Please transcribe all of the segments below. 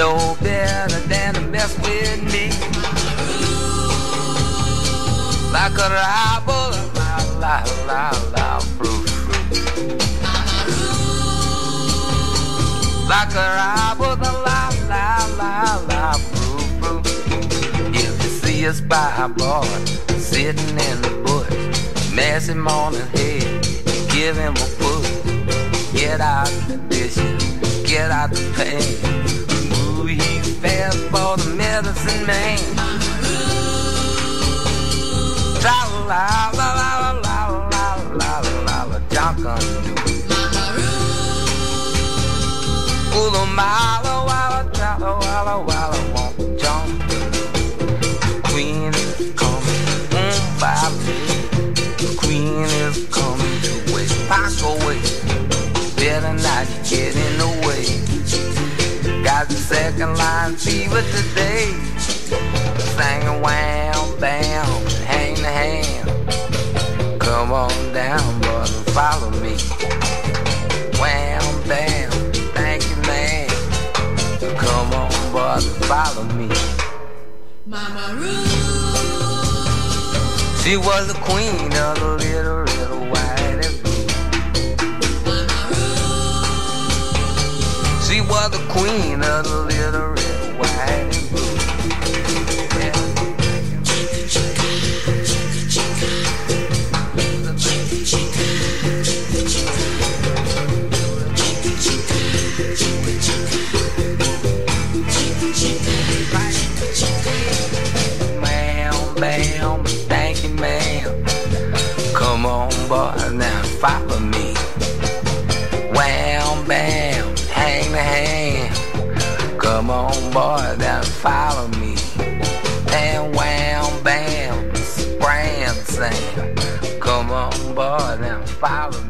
Know better than to mess with me. Like a rival, la la la la, fruit. Like a rival, la la la la, fruit, fruit. If you see a spy boy sitting in the bush, mess him on his head, give him a push. Get out the dishes, get out the pain. For the medicine man. La la la la la la la la la Johnson do. Ooh, the mile walla walla walla walla won't second line fever today. Singing wham bam, hang the hand. Come on down, brother, follow me. Wham bam, thank you, man. Come on, brother, follow me. Mama Ruth. She was the queen of the little, little The queen of the little red, white and blue. Thank you. Come on, boy, now follow me. Wham, bam, on, boy, now follow me. And wham, bam, spram, Sam. Come on, boy, now follow me.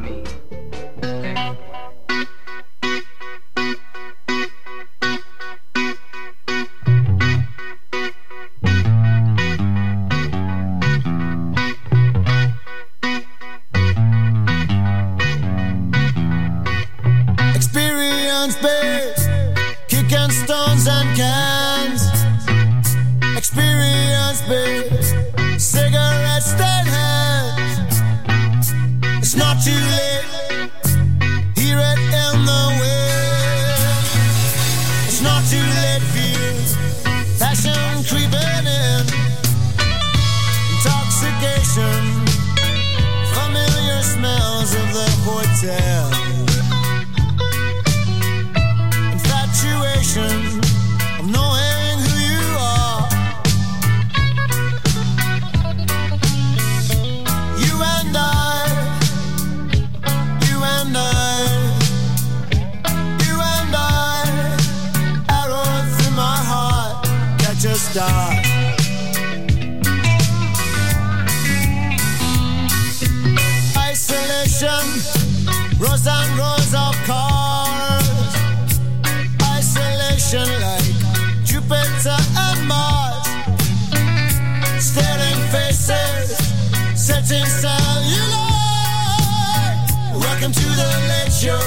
Welcome to the late show,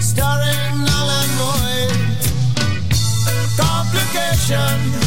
starring Alan Moy. Complication.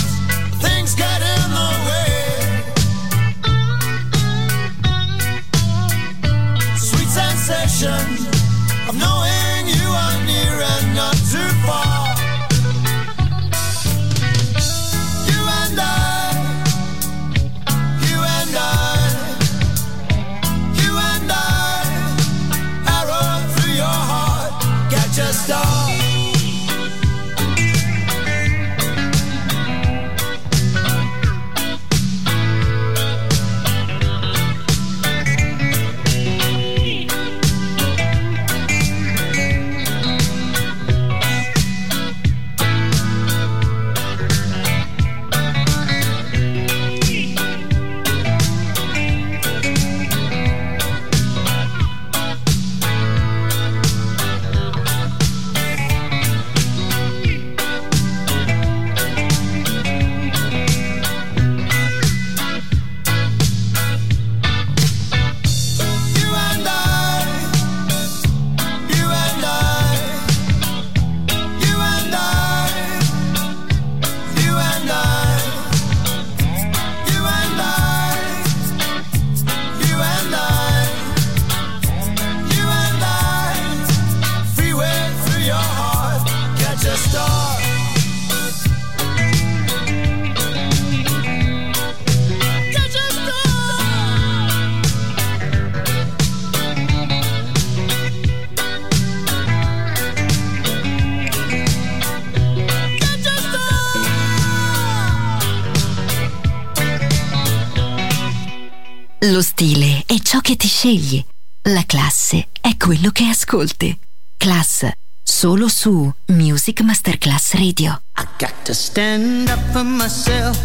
Che ti scegli. La classe è quello che ascolti. Class, solo su Music Masterclass Radio. I got to stand up for myself.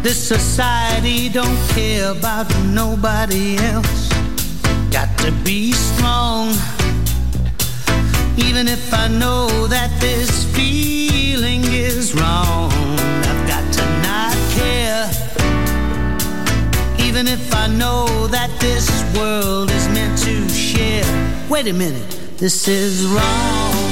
This society don't care about nobody else. Got to be strong. Even if I know that this feeling is wrong, this world is meant to share. Wait a minute, this is wrong.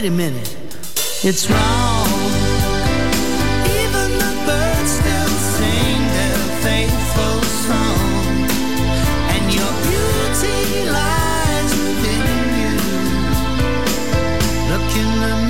Wait a minute, it's wrong. Even the birds still sing their faithful song, and your beauty lies within you. Look in the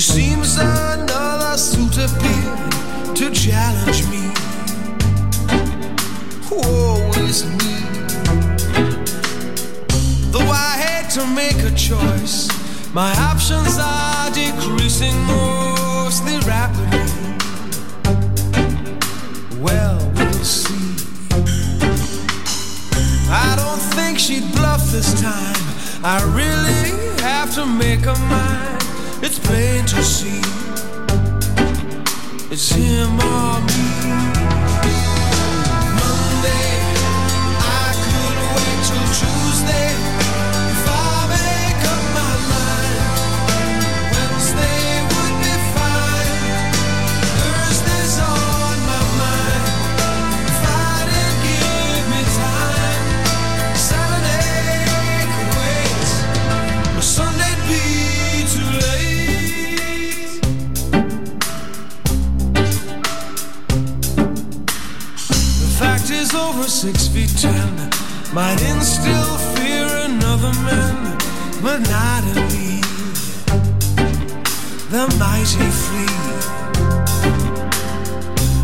it seems another suit appeared to challenge me. Woe is me. Though I had to make a choice, my options are decreasing mostly rapidly. Well, we'll see. I don't think she'd bluff this time. I really have to make a mind. It's plain to see. It's him or me. Might instill fear in other men But not in me. The mighty flee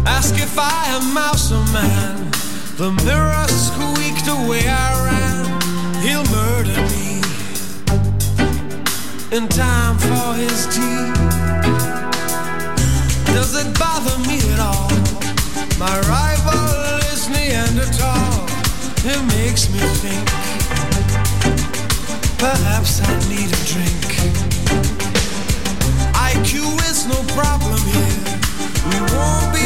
Ask if I am mouse or man. The mirror squeaked away way I ran. He'll murder me. In time for his tea It makes me think. Perhaps I need a drink. IQ is no problem here. We won't be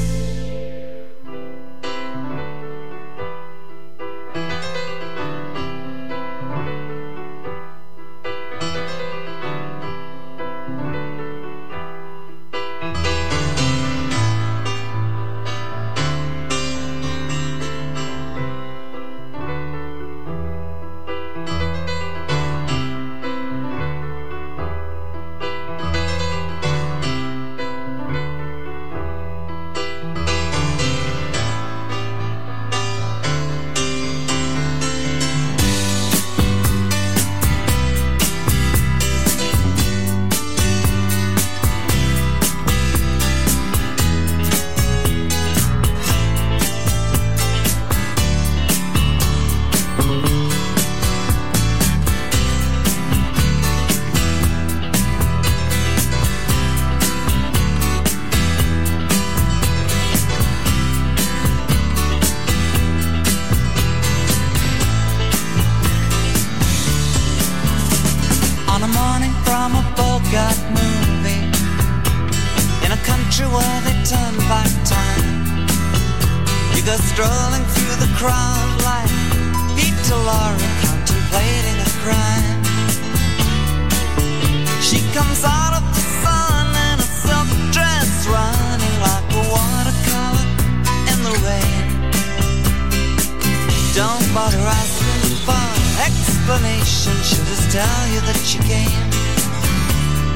Bother asking for explanation. She'll just tell you that you came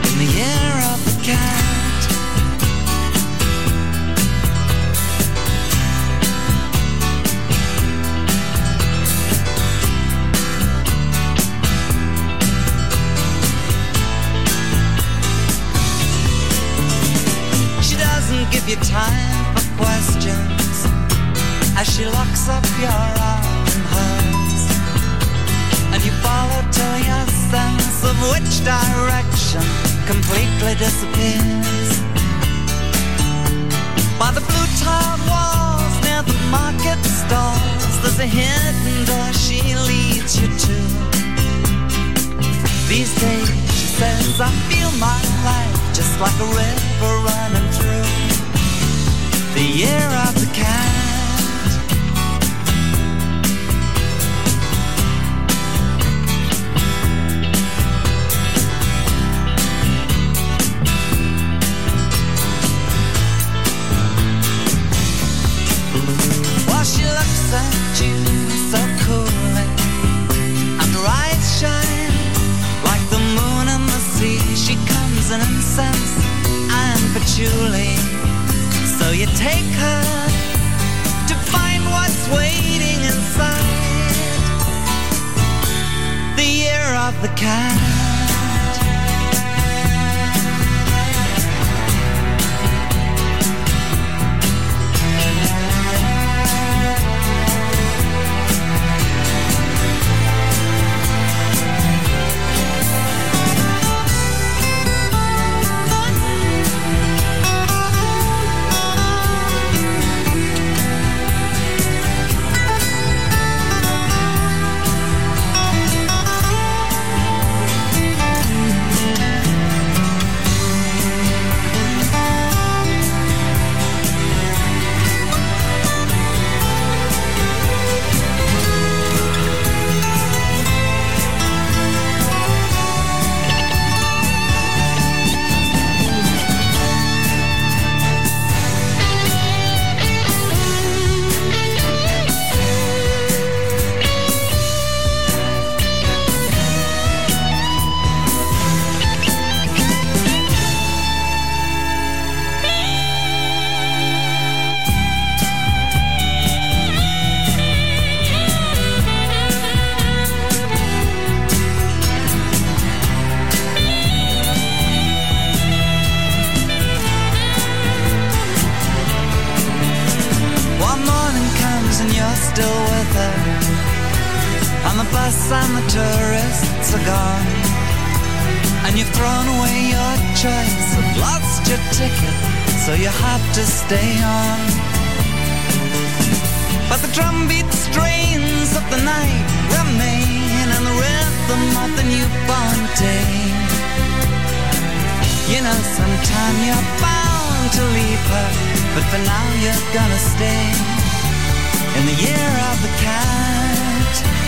in the year of the cat. She doesn't give you time for questions as she locks up your arm of which direction completely disappears. By the blue tiled walls near the market stalls, there's a hidden door she leads you to. These days, she says, I feel my life just like a river Fontaine. You know, sometime you're bound to leave her, but for now you're gonna stay in the year of the cat.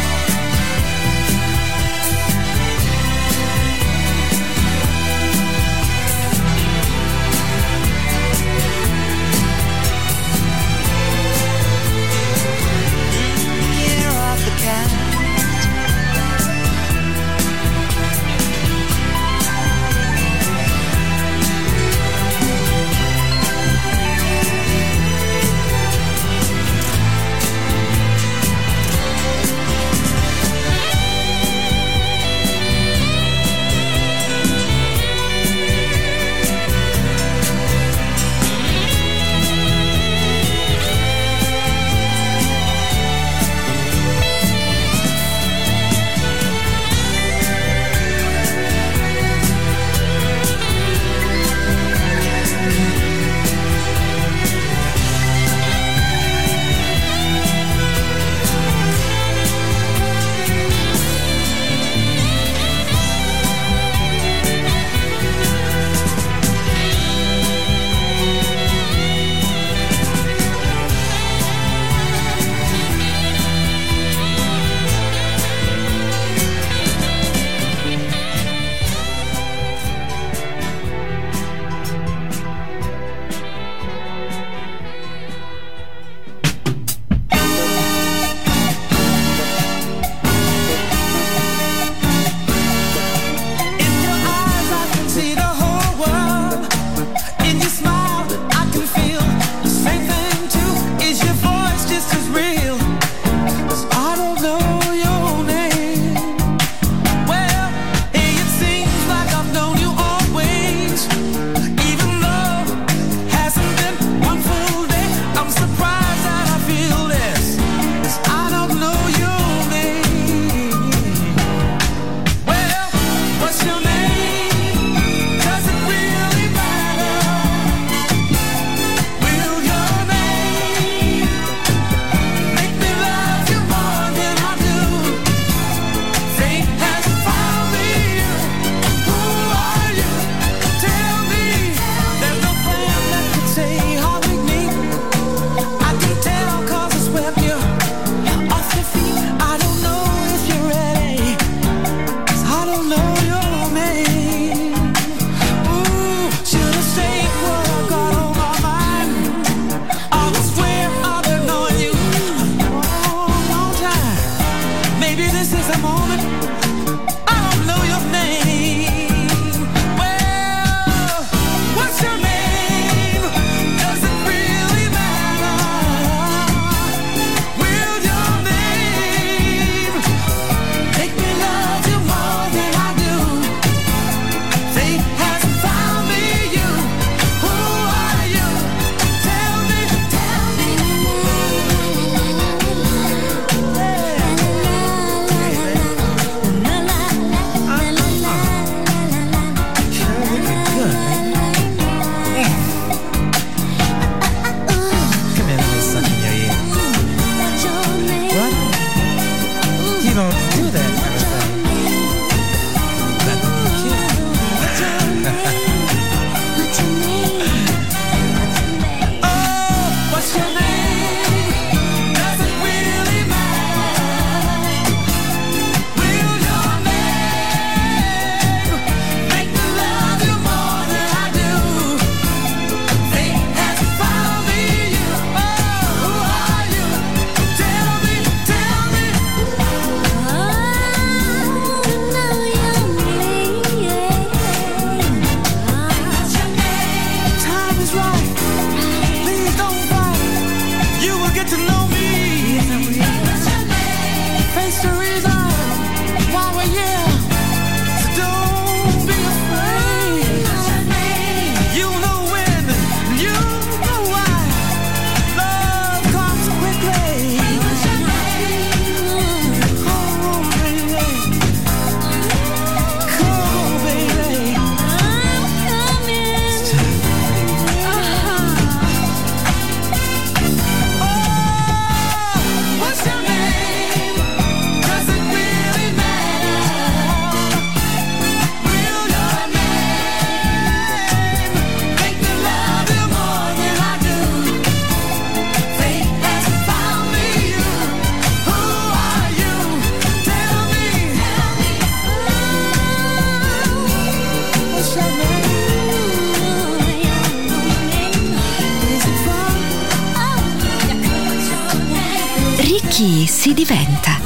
Diventa.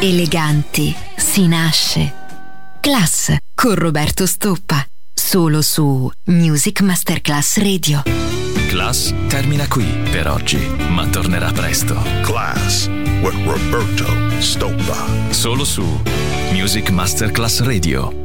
Eleganti si nasce. Class con Roberto Stoppa. Solo su Music Masterclass Radio. Class termina qui per oggi, ma tornerà presto. Class with Roberto Stoppa. Solo su Music Masterclass Radio.